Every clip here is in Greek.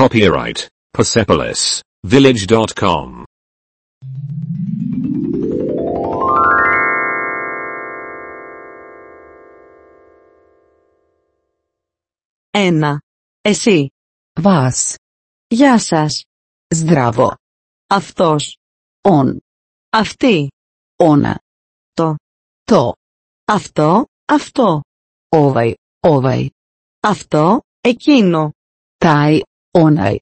Copyright Ένα. Εσύ. Βάς. Γεια σας. Σδράβο. Αυτός. Ον. Αυτή. Όνα. Το. Το. Αυτό. Αυτό. Όβαϊ. Όβαϊ. Αυτό. Εκείνο. Τάι. Onaj.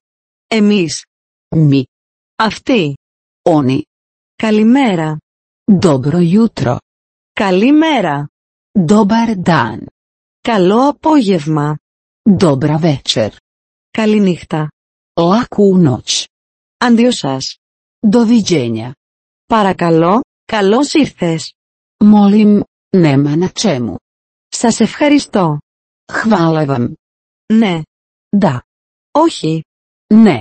Εμείς. Mi. Αυτή. Oni. Καλημέρα. Dobro jutro. Καλημέρα. Dobar dan. Καλό απόγευμα. Dobra večer. Καληνύχτα. Laku noć. Αντίο σας. Doviđenja. Παρακαλώ, καλώς ήρθες. Molim, nema na čemu. Σας ευχαριστώ. Hvala vam. Ναι. Da. Όχι. Ναι.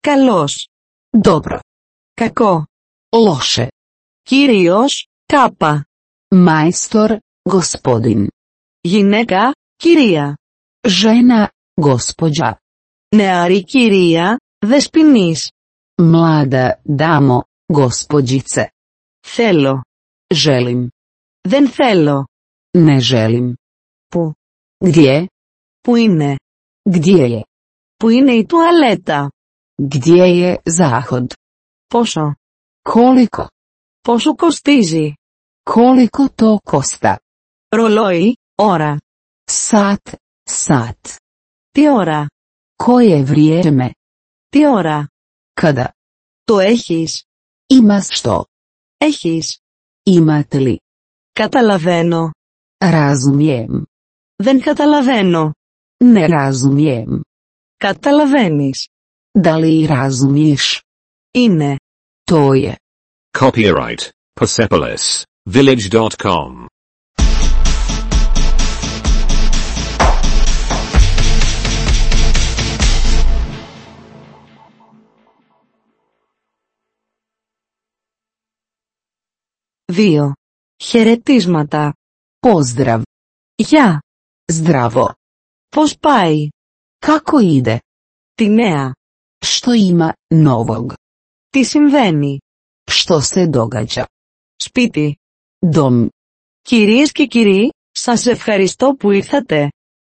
Καλός. Ντόπρο. Κακό. Λόσε. Κύριος, κάπα. Μάιστορ, γοσπόδιν. Γυναίκα, κυρία. Ζένα, γοσποτζά. Νεαρή κυρία, δεσποινής. Μλάδα, δάμο, γοσποτζίτσε. Θέλω. Ζέλιμ. Δεν θέλω. Ναι, ζέλιμ. Πού; Γδιέ. Πού είναι; Γδιέ. Πού είναι η τουαλέτα. Gdje je zahod? Πόσο. Koliko? Πόσο κοστίζει. Koliko to kosta? Ρολόι, ώρα. Sat, sat. Τι ώρα. Koje vrijeme? Τι ώρα. Kada? Το έχεις. Imaš što? Έχεις. Imate li? Καταλαβαίνω. Razumijem. Δεν καταλαβαίνω. Ne razumijem. Καταλαβαίνεις. Δαλή ράζουνις. Είναι. Τόιε. Copyright. Persepolis. Village.com Δύο. Χαιρετίσματα. Πώς δραβ. Γεια. Σδράβο. Πώς πάει; Kako ide? Τη νέα. Što ima novog? Τι συμβαίνει. Što se događa? Σπίτι. Dom. Κυρίες και κύριοι, σας ευχαριστώ που ήρθατε.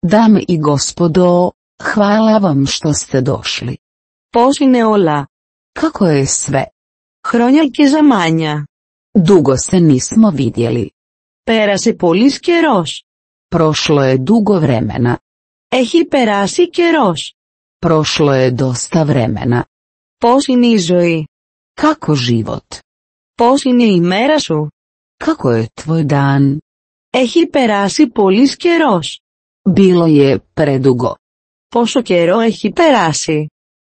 Dame i gospodo, hvala vam što ste došli. Πώς είναι όλα. Kako je sve? Χρόνια και ζαμάνια. Dugo se nismo vidjeli. Πέρασε πολύς καιρός. Prošlo je dugo vremena. Έχει περάσει καιρός. Prošlo je dosta vremena. Πώς είναι η ζωή; Kako život? Πώς είναι η μέρα σου; Kako je tvoj dan? Έχει περάσει πολύς καιρός. Bilo je predugo. Πόσο καιρό έχει περάσει;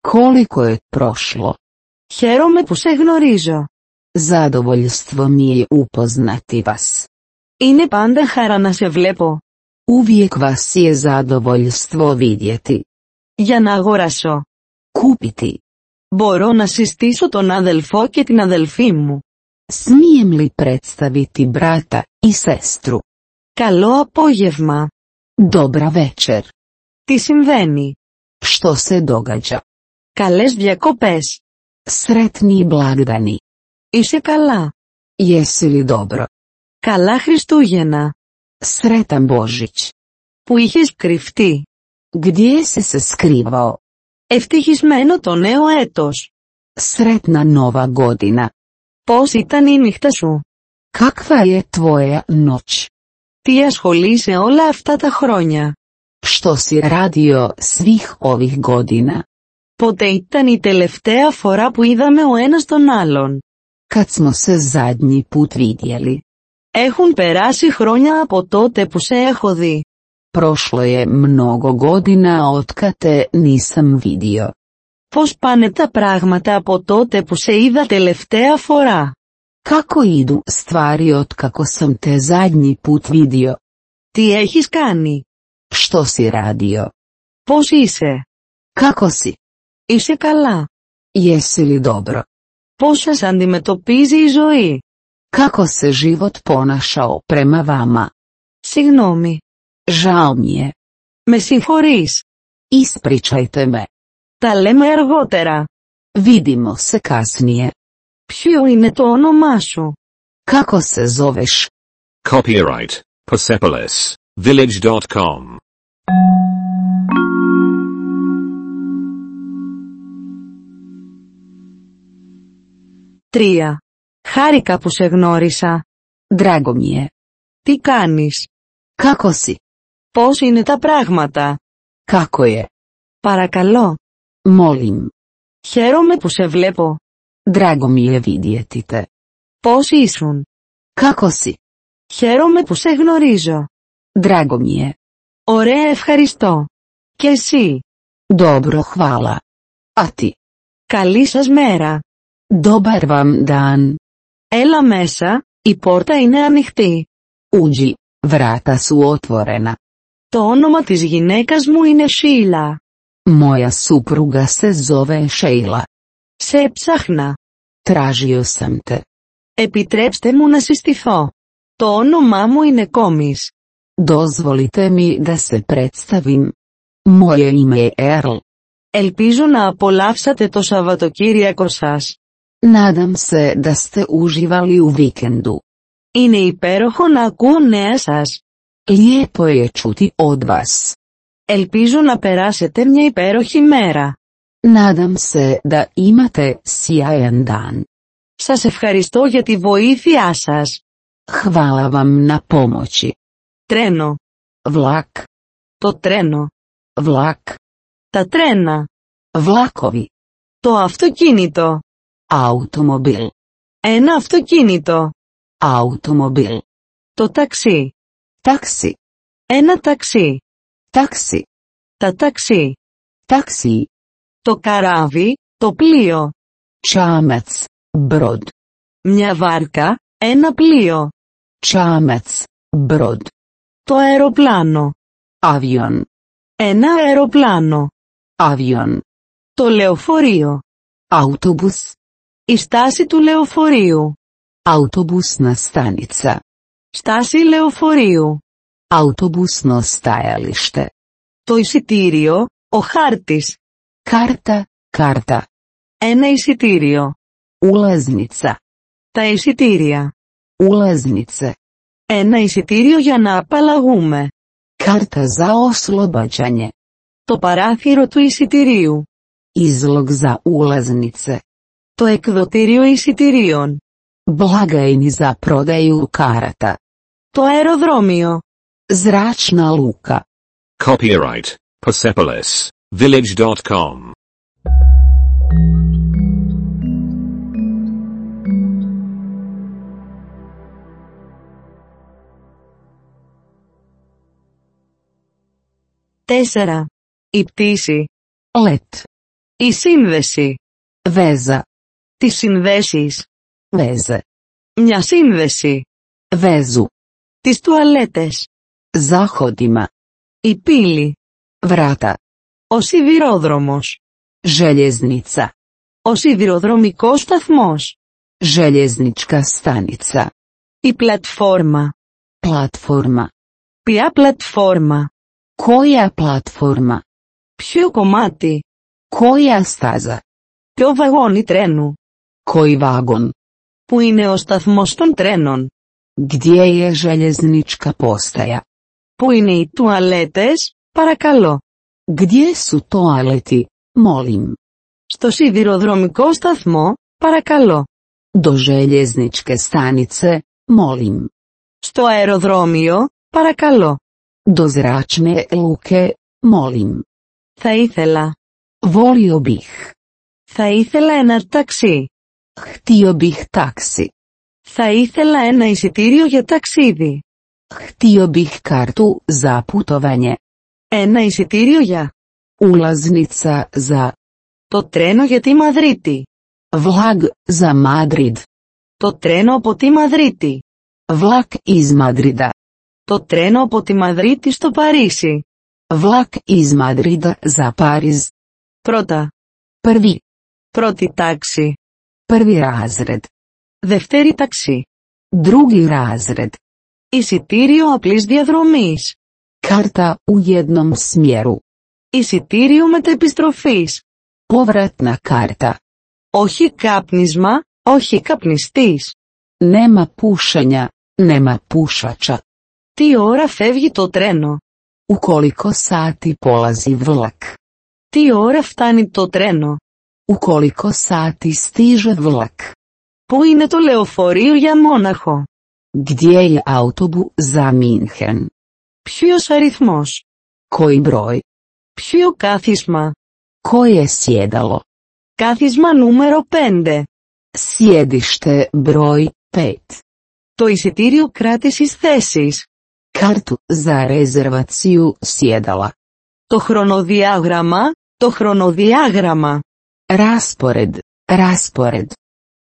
Koliko je prošlo? Χαίρομαι που σε γνωρίζω. Zadovoljstvo mi je upoznati vas. Είναι πάντα χαρά να σε βλέπω. Uvijek vas je zadovoljstvo vidjeti. Για να αγοράσω. Κούπιτι. Μπορώ να συστήσω τον αδελφό και την αδελφή μου. Σμίεμ λι πρέτσταβι την μπράτα ή. Καλό απόγευμα. Ντόμπρα βέτσερ. Τι συμβαίνει; Στο σε ντόγκατζα. Καλές διακοπές. Σρέτνι μπλάγδανι. Είσαι καλά. Είσαι λι ντόμπρο. Καλά Χριστούγεννα. Sretan Božić. Που είχες κρυφτεί. Gdje si se skrivao? Ευτυχισμένο το νέο έτος. Sretna nova godina. Πώς ήταν η νύχτα σου; Kakva je tvoja noć? Τι ασχολείσαι όλα αυτά τα χρόνια; Što si radio svih ovih godina? Ποτέ ήταν η τελευταία φορά που είδαμε ο ένας τον άλλον; Kad smo se zadnji put vidjeli. Έχουν περάσει χρόνια από τότε που σε έχω δει. Prošlo je mnogo godina otkad te nisam vidio. Πώς πάνε τα πράγματα από τότε που σε είδα τελευταία φορά; Kako idu stvari otkako sam te zadnji put vidio? Τι έχεις κάνει; Što si radio? Πώς είσαι; Kako si? Είσαι καλά. Jesi li dobro? Πώς σας αντιμετωπίζει η ζωή; Kako se život ponašao prema vama? Συγγνώμη. Žao mi je. Με συγχωρείς. Ispričajte me. Τα λέμε αργότερα. Vidimo se kasnije. Ποιο είναι το όνομά σου? Kako se zoveš? Copyright Persepolis Village.com. Τρία. Χάρηκα που σε γνώρισα. Drago mi je. Τι κάνεις; Kako si? Πώς είναι τα πράγματα; Kako je? Παρακαλώ. Molim. Χαίρομαι που σε βλέπω. Drago mi je vidjeti te. Πώς ήσουν; Kako si? Χαίρομαι που σε γνωρίζω. Drago mi je. Ωραία ευχαριστώ. Και εσύ; Dobro hvala. A ti? Καλή σας μέρα. Dobar vam dan. Έλα μέσα, η πόρτα είναι ανοιχτή. Uđi, vrata su otvorena. Το όνομα της γυναίκας μου είναι Σίλα. Moja supruga se zove Sheila. Σε έψαχνα. Tražio sam te. Επιτρέψτε μου να συστηθώ. Το όνομά μου είναι Κόμις. Dozvolite mi da se predstavim. Moje ime je Earl. Ελπίζω να απολαύσατε το Σαββατοκύριακο σας. Nadam se da ste uživali u vikendu. Είναι υπέροχο να ακούω νέα σας. Lijepo je čuti od vas. Ελπίζω να περάσετε μια υπέροχη μέρα. Nadam se da imate sjajan dan. Σας ευχαριστώ για τη βοήθειά σας. Hvala vam na pomoći. Τρένο. Vlak, Το τρένο. vlak, Τα τρένα. vlakovi, Το αυτοκίνητο. Automobil, Ένα αυτοκίνητο. automobil, Το ταξί. taksi, Ένα ταξί. taksi, Τα ταξί. taksi, Το καράβι. Το πλοίο. čamac, brod, Μια βάρκα. Ένα πλοίο. čamac, brod, Το αεροπλάνο. avion, Ένα αεροπλάνο. avion, Το λεωφορείο. autobus, Η στάση του λεωφορείου. autobusna stanica, Στάση λεωφορείου. autobusno stajalište, Το εισιτήριο. Ο χάρτης. karta, karta, Ένα εισιτήριο. ulaznica, Τα εισιτήρια. ulaznice, Ένα εισιτήριο για να απαλλαγούμε. karta za oslobađanje, Το παράθυρο του εισιτηρίου. izlog za ulaznice, Το εκδοτήριο εισιτηρίων. blagajni za prodaju karata, Το αεροδρόμιο. zračna luka, Copyright Persepolis Village.com. Τέσσερα. Η πτήση. let, Η σύνδεση. veza, Τις συνδέσεις. veze, Μια σύνδεση. vezu, Τις τουαλέτες. zahodima, Η πύλη. vrata, Ο σιδηρόδρομος. željeznica, Ο σιδηροδρομικός σταθμός. željeznička stanica, Η πλατφόρμα. platforma, Ποια πλατφόρμα; koja platforma, Ποιο κομμάτι; koja staza, Ποιο βαγόνι τρένου; Koji vagon, Που είναι ο σταθμός των τρένων. gdje je željeznička postaja, Που είναι οι τουαλέτες, παρακαλώ. gdje su toaleti, molim, Στο σιδηροδρομικό σταθμό, παρακαλώ. do željezničke stanice, molim, Στο αεροδρόμιο, παρακαλώ. do zračne luke, molim, Θα ήθελα. volio bih, Θα ήθελα ένα ταξί. Htio bih taksi, Θα ήθελα ένα εισιτήριο για ταξίδι. htio bih kartu za putovanje, Ένα εισιτήριο για ulaznica za το τρένο για τη Μαδρίτη. vlag za Madrid, Το τρένο από τη Μαδρίτη. vlak iz Madrida, Το τρένο από τη Μαδρίτη στο Παρίσι. vlak iz Madrida za Pariz, Πρώτα. prvi, Πρώτη τάξη. Prvi razred, Δευτέρη ταξί. drugi razred, Εισιτήριο απλής διαδρομής. karta u jednom smjeru, Εισιτήριο μετεπιστροφής. Povratna karta. Όχι κάπνισμα, όχι καπνιστής. Nema pušenja, nema pušača. Τι ώρα φεύγει το τρένο; U koliko sati polazi vlak? Τι ώρα φτάνει το τρένο; U koliko sati stiže vlak? Πού είναι το λεωφορείο για Μόναχο. Gdje je autobu za Minhen? Ποιος αριθμός. Koji broj? Ποιο κάθισμα. Koje sjedalo? Κάθισμα νούμερο 5. Sjedište broj 5. Το εισιτήριο κράτησης θέσης. Kartu za rezervaciju sjedala. Το χρονοδιάγραμμα, το χρονοδιάγραμμα. Raspored, raspored.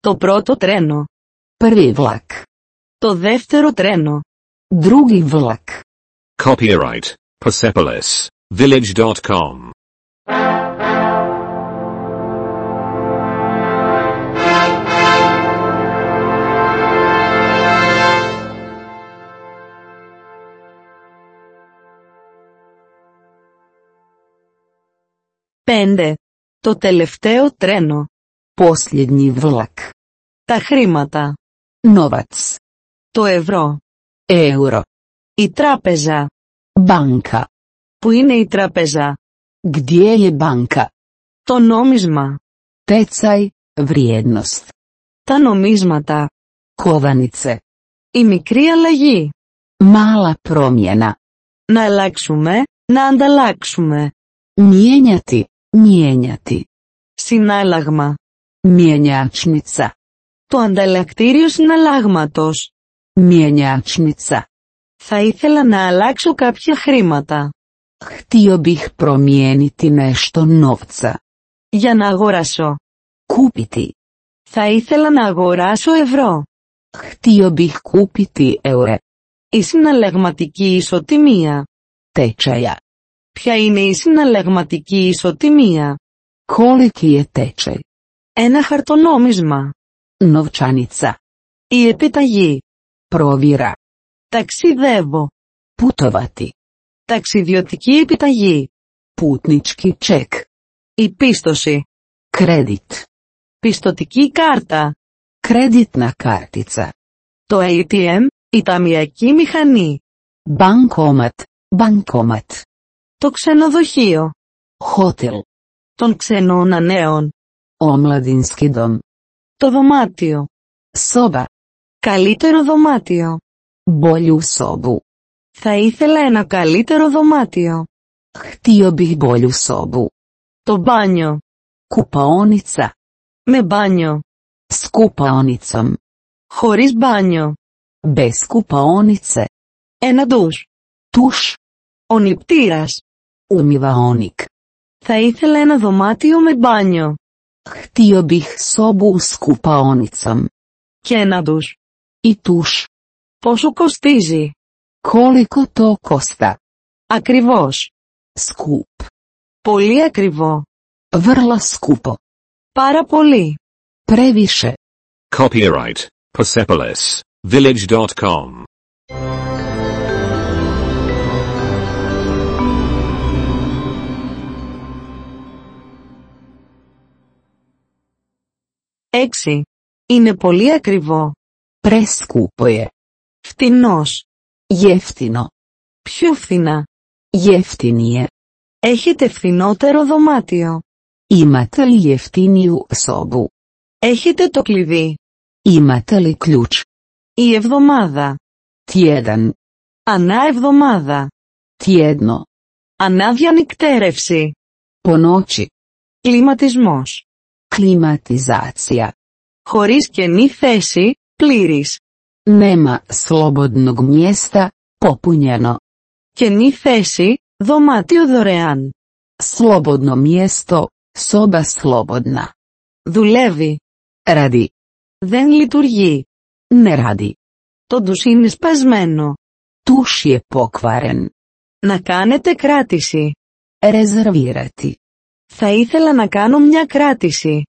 Το πρώτο τρένο. Prvi vlak. Το δεύτερο τρένο. Drugi vlak. Copyright Persepolis Village.com. Πέντε. Το τελευταίο τρένο. Posljednji vlak. Τα χρήματα. Novac. Το ευρώ. Euro. Η τράπεζα. Banka. Που είναι η τράπεζα; Gdje je banka? Το νόμισμα. Tecaj, vrijednost. Τα νομίσματα. Kovanice. Η μικρή αλλαγή. Mala promjena. Να αλλάξουμε, να ανταλλάξουμε. Mijenjati, mijenjati. Συνάλλαγμα. Mjenjačnica. Το ανταλλακτήριο συναλλάγματος. Mjenjačnica. Θα ήθελα να αλλάξω κάποια χρήματα. Htio bih promijeniti nešto novca. Για να αγοράσω. Kupiti. Θα ήθελα να αγοράσω ευρώ. Htio bih kupiti eure. Η συναλλαγματική ισοτιμία. Tečaja. Ποια είναι η συναλλαγματική ισοτιμία; Koliki je tečaj? Ένα χαρτονόμισμα. Novčanica. Η επιταγή. Provjera. Ταξιδεύω. Putovati. Ταξιδιωτική επιταγή. Putnički ček. Η πίστοση. Kredit. Πιστοτική κάρτα. Kreditna kartica. Το ATM, η ταμιακή μηχανή. Bankomat. Bankomat. Το ξενοδοχείο. Hotel. Των ξενών ανέων. Omladinski dom. Το δωμάτιο. Soba. Καλύτερο δωμάτιο. Bolju sobu. Θα ήθελα ένα καλύτερο δωμάτιο. Htio bih bolju sobu. Το μπάνιο. Kupaonica. Με μπάνιο. S kupaonicom. Χωρίς μπάνιο. Bez kupaonice. Ένα ντους. Tuš. Ο νηπτήρας. Umivaonik. Θα ήθελα ένα δωμάτιο με μπάνιο. Χτίο μπιχ σόμπου σκουπαόνιτσαμ. Και ένα ντους. Η. Πόσο κοστίζει; Κόλικο το κόστα. Ακριβώς. Σκουπ. Πολύ ακριβό. Βρλα σκουπο. Πάρα πολύ. Πρέβησε. Copyright. Persepolis. Έξι. Είναι πολύ ακριβό. Preskupo je. Φτηνός. Jeftino. Πιο φθηνά. Jeftinije. Έχετε φθηνότερο δωμάτιο. Imate li jeftiniju sobu? Έχετε το κλειδί. Imate li ključ? Η εβδομάδα. Tjedan. Ανά εβδομάδα. Tjedno. Ανά διανυκτέρευση. Po noći. Κλιματισμός. Κλιματιζάτσια. Χωρίς κενή θέση, πλήρης. Νέμα, σλόμποντ νογμίεστα, ποποουνιανό. Κενή θέση, δωμάτιο δωρεάν. Σλόμποντ νογμίεστο, σόμπα σλόμποντνα. Δουλεύει. Ραντι. Δεν λειτουργεί. Ναι, ράντι. Τον του είναι σπασμένο. Τούσιε πόκβαρεν. Να κάνετε κράτηση. Ρεζερβίρατη. Θα ήθελα να κάνω μια κράτηση.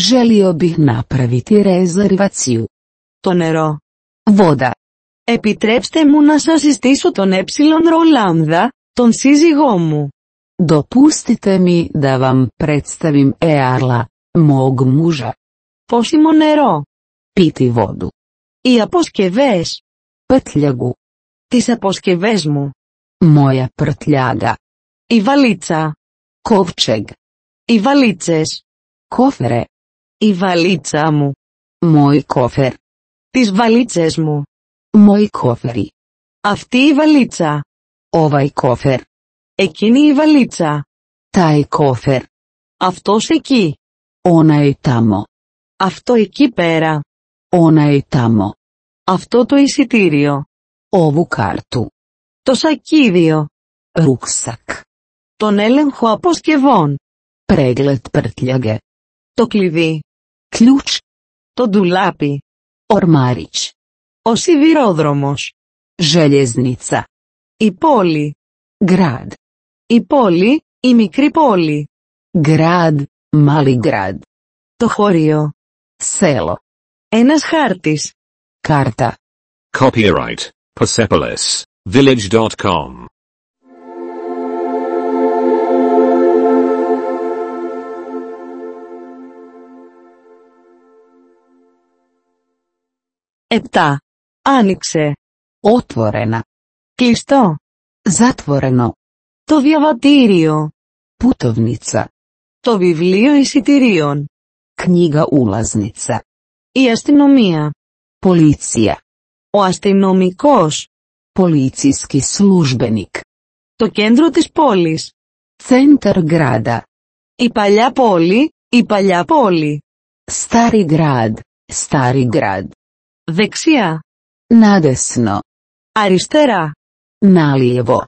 Želio bih napraviti rezervaciju. Το νερό. Voda. Επιτρέψτε μου να σας συστήσω τον ε ρο λάμδα, τον σύζυγό μου. Dopustite mi da vam predstavim Earla, mog muža. Πόσιμο νερό. Piti vodu. Οι αποσκευές. Prtljagu. Τις αποσκευές μου. Moja prtljaga. Η βαλίτσα. Kovčeg. Οι βαλίτσες. Kofere. Η βαλίτσα μου. Moj kofer. Τις βαλίτσες μου. Moji koferi. Αυτή η βαλίτσα. Ovaj kofer. Εκείνη η βαλίτσα. Taj kofer. Αυτός εκεί. Onaj tamo. Αυτό εκεί πέρα. Onaj tamo. Αυτό το εισιτήριο. Ovu kartu. Το σακίδιο. Ruksak. Τον έλεγχο αποσκευών. Pregled prtljage. Το κλειδί. Ključ. Το ντουλάπι. Ormarić. Ο σιδηρόδρομος. Željeznica. Η πόλη. Grad. Η πόλη, η μικρή πόλη. Grad. Mali grad. Το χώριο. Selo. Ένας χάρτης. Karta. Copyright Persepolis Village.com. Επτά. Άνοιξε. Otvorena. Κλειστό. Zatvoreno. Το διαβατήριο. Putovnica. Το βιβλίο εισιτηρίων. Knjiga ulaznica. Η αστυνομία. Policija. Ο αστυνομικός. Policijski službenik. Το κέντρο της πόλης. Centar grada. Η παλιά πόλη, η παλιά πόλη. Stari grad. Stari grad. Δεξιά. Nadesno. Αριστερά. Nalijevo.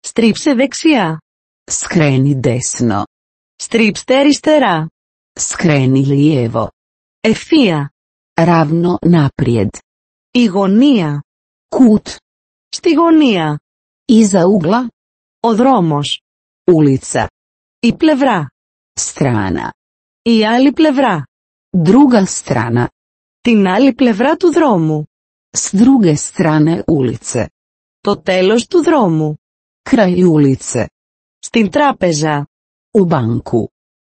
Στρίψε δεξιά. Skreni desno. Στρίψτε αριστερά. Skreni lijevo. Ευθεία. Ravno naprijed. Η γωνία. Kut. Στη γωνία. Iza ugla. Ο δρόμος. Ulica. Η πλευρά. Strana. Η άλλη πλευρά. Druga strana. Την άλλη πλευρά του δρόμου. S druge strane ulice. Το τέλος του δρόμου. Kraj ulice. Στην τράπεζα. U banku.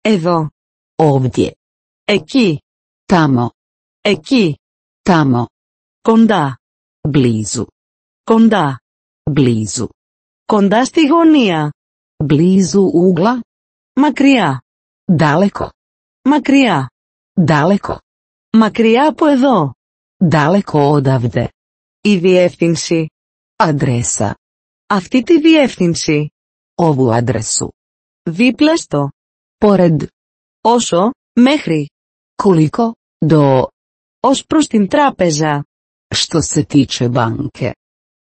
Εδώ. Ovdje. Εκεί. Tamo. Εκεί. Tamo. Κοντά. Blizu. Κοντά. Blizu. Κοντά στη γωνία. Blizu ugla. Μακριά. Daleko. Μακριά. Daleko. Μακριά από εδώ. Daleko odavde. Η διεύθυνση. Adresa. Αυτή τη διεύθυνση. Ovu adresu. Δίπλα στο. Pored. Όσο, μέχρι. Koliko? Do. Ως προς την τράπεζα. Što se tiče banke.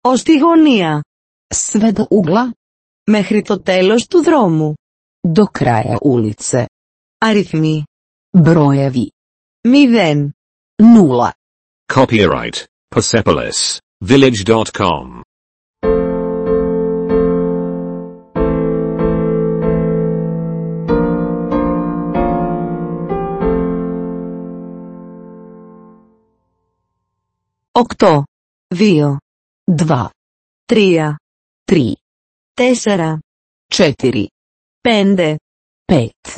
Ως τη γωνία. Sve do ugla. Μέχρι το τέλος του δρόμου. Do kraja ulice. Αριθμοί. Brojevi. 0. Nula. Copyright Persepolis Village.com. Οκτώ. Δύο. Dva. Τρία. Tri. Τέσσερα. Četiri. Πέντε. Pet.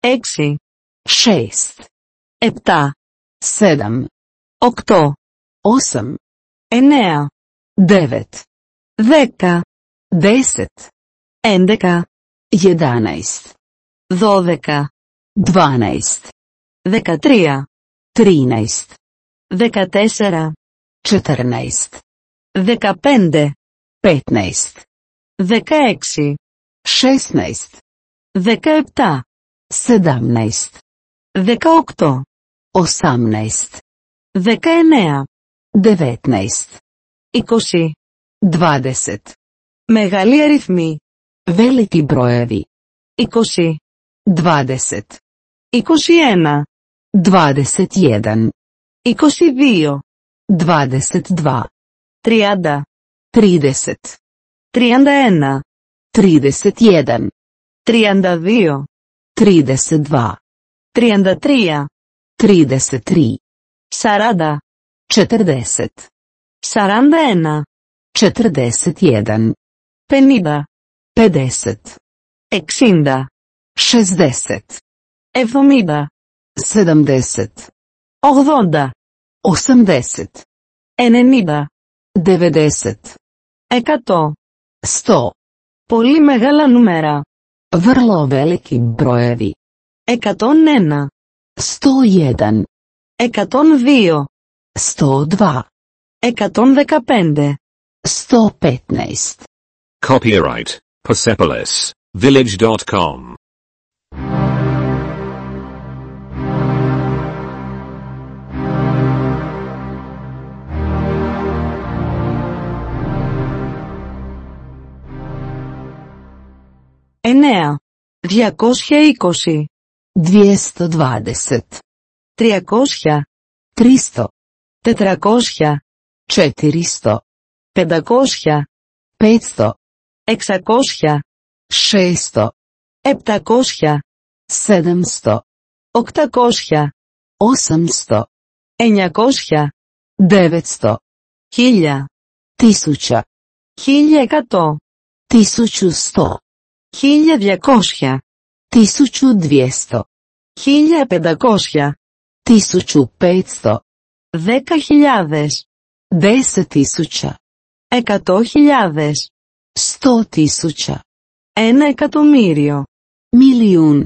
Έξι. Šest. Επτά. Σέδαμ. Οκτώ. Όσαμ. Εννέα. Δεβετ. Δέκα. Δέσετ. Έντεκα. Γεδάναιστ. Δώδεκα. Δβάναιστ. Δεκατρία. Τρίναιστ. Δεκατέσσερα. Četrnaest. Dekapende. Petnaest. Dekaeksi. Šestnaest. Dekaepta. Sedamnaest. Dekaokto. 18 19 19 20 dvadeset, megali aritmi, Veliki brojevi. 20 trijada, 21 21 22 trideset 30 trijanda 31 trideset dva, 32 33 ένα. Trideset jedan. Τριάντα δύο. Trideset dva. Τριάντα τρία. Trideset tri. Σαράντα. Četrdeset. Σαράντα ένα. Četrdeset jedan. Πενήντα. Pedeset. 60, 60, 70, 70, 80, 80, 90, 90, 100. 100. Πολύ μεγάλα νούμερα. Vrlo veliki brojevi. 101, 101, 102, 102, 115. 115. Copyright Persepolis Village.com. Εννέα. 220. 220. 300. 300. 400. 400. 500. 500. 600. 600. 700. 700. 800. 800. 900. 900. 1000. 1000. 1100. 1100. 1200. 1200. 1500. 1500. 10.000. 10.000. 100.000. 100.000. Ένα εκατομμύριο. Milijun.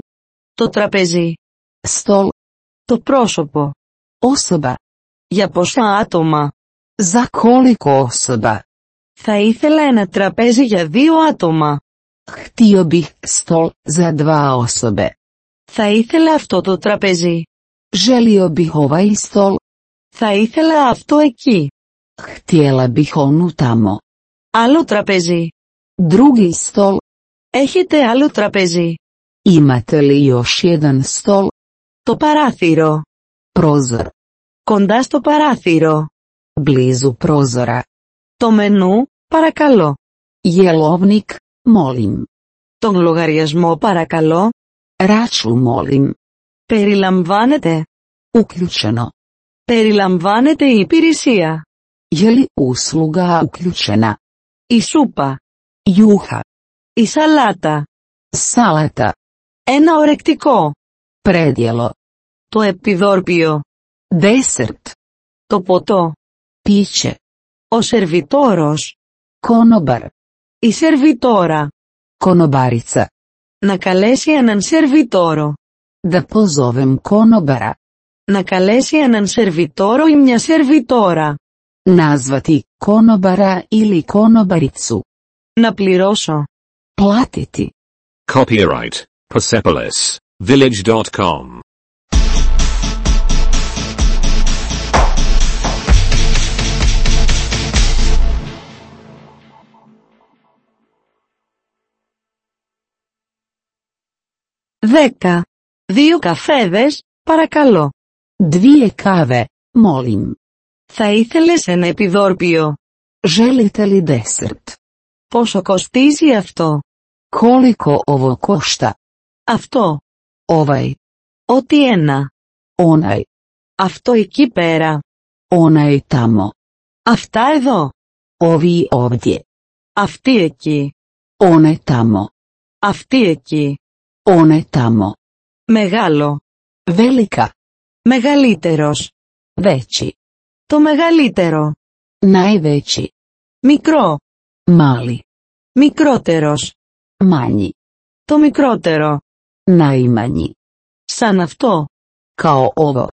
Το τραπεζί. Stol. Το πρόσωπο. Osoba. Για πόσα άτομα. Za koliko osoba? Θα ήθελα ένα τραπέζι για δύο άτομα. Χτίο μπιχ στολ, ζε δβα όσο베. Θα ήθελα αυτό το τραπέζι. Ζελιο μπιχόβαϊ στολ. Θα ήθελα αυτό εκεί. Χτίελα μπιχόν ουτάμο. Άλλο τραπέζι. Δrugi στολ. Έχετε άλλο τραπέζι. Είμαι τελείω σίδεν στολ. Το παράθυρο. Πρόζερ. Κοντά στο παράθυρο. Μπλίζου πρόζωρα. Το μενού, παρακαλώ molim. Τον λογαριασμό παρακαλώ. Račun molim. Περιλαμβάνεται. Uključeno. Περιλαμβάνεται η υπηρεσία. Je li usluga uključena? Η σούπα. Juha. Η σαλάτα. Salata. Ένα ορεκτικό. Predjelo. Το επιδόρπιο. Desert. Το ποτό. Piće. Ο σερβιτόρος. Konobar. Η σερβιτόρα, κονομπαρίτσα. Να καλέσει έναν σερβιτόρο. Δε ποζώνει μια κονομπαρά. Να καλέσει έναν σερβιτόρο ή μια σερβιτόρα. Να ζητήσω κονομπαρά ή κονομπαρίτσα. Να πληρώσω. Πλάτητη. Copyright: PersepolisVillage.com Δέκα. Δύο καφέδες, παρακαλώ. Dvije kave, molim. Θα ήθελες ένα επιδόρπιο; Želite li desert? Πόσο κοστίζει αυτό; Koliko ovo košta? Αυτό. Ovaj, Ό,τι ένα. onaj, Αυτό εκεί πέρα. onaj tamo. Αυτά εδώ. Ovi ovdje. Αυτή εκεί. One tamo. Αυτή εκεί. One tamo. Μεγάλο. Velika. Μεγαλύτερος. Veći. Το μεγαλύτερο. Najveći. Μικρό. Mali. Μικρότερος. Manji. Το μικρότερο. Najmanji. Σαν αυτό. Kao ovo.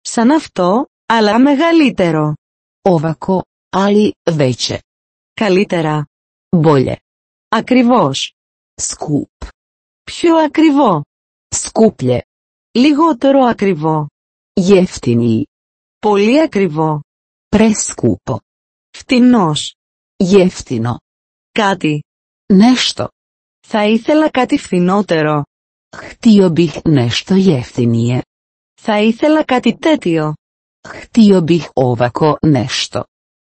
Σαν αυτό, αλλά μεγαλύτερο. Ovako, ali veće. Καλύτερα. Bolje. Ακριβώς. Skup. Πιο ακριβό. Skuplje. Λιγότερο ακριβό. Jeftiniji. Πολύ ακριβό. Preskupo. Φτηνός. Jeftino. Κάτι. Nešto. Θα ήθελα κάτι φθηνότερο. Htio bih nešto jeftinije. Θα ήθελα κάτι τέτοιο. Htio bih ovako nešto.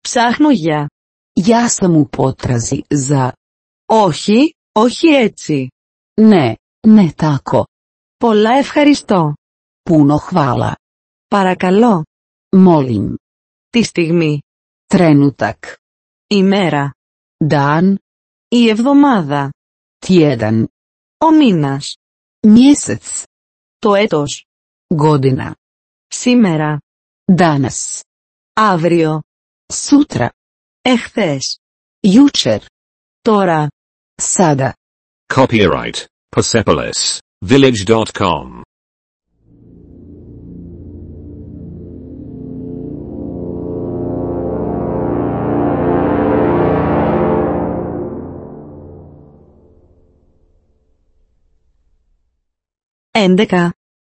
Ψάχνω για. Ja sam u potrazi za... Όχι, όχι έτσι. Ne, ne tako. Πολλά ευχαριστώ. Puno hvala. Παρακαλώ. Molim. Τη στιγμή. Trenutak. Η μέρα. Dan. Η εβδομάδα. Tjedan. Ο μήνας. Mjesec. Το έτος. Godina. Σήμερα. Danas. Αύριο. Sutra. Εχθές. Jučer. Τώρα. Sada. Copyright Persepolis Village.com Endeka.